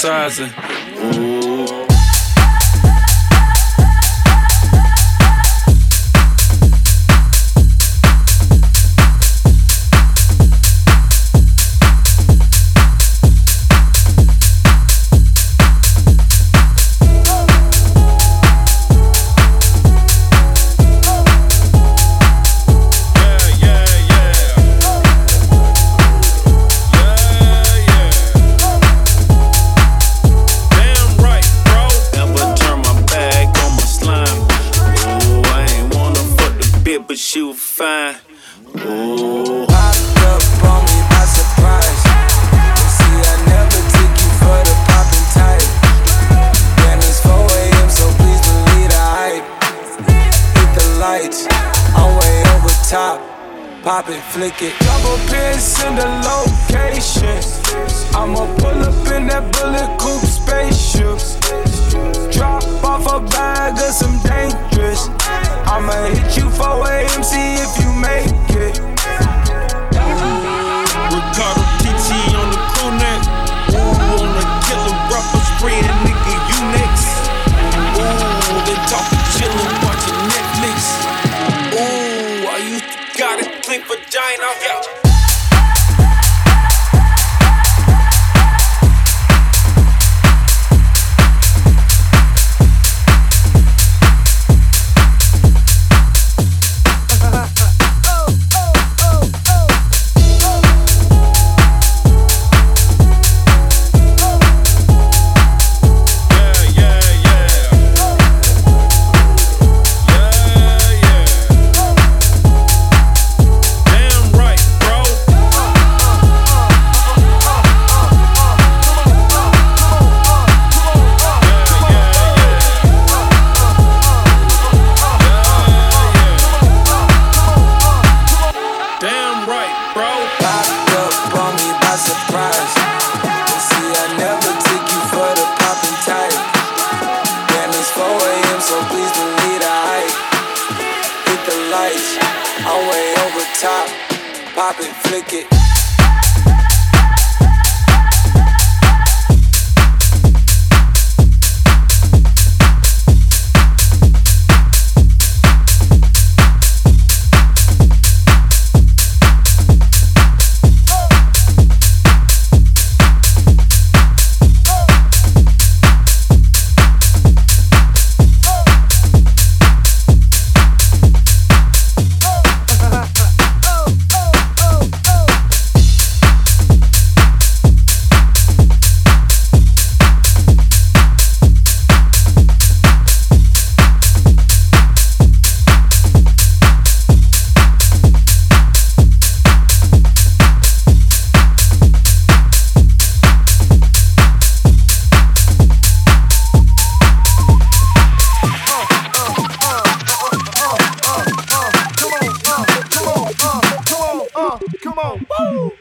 Synthesizer. too fine. Ooh. Popped up on me by surprise. See, I never took you for the popping type. Damn, it's 4 a.m., so please believe the hype. Hit the lights, I'm way over top. Pop it, flick it. Double pierce in the location. I'ma pull up in that bullet coupe space. I'm way over top, pop it, flick it. Come on. Woo!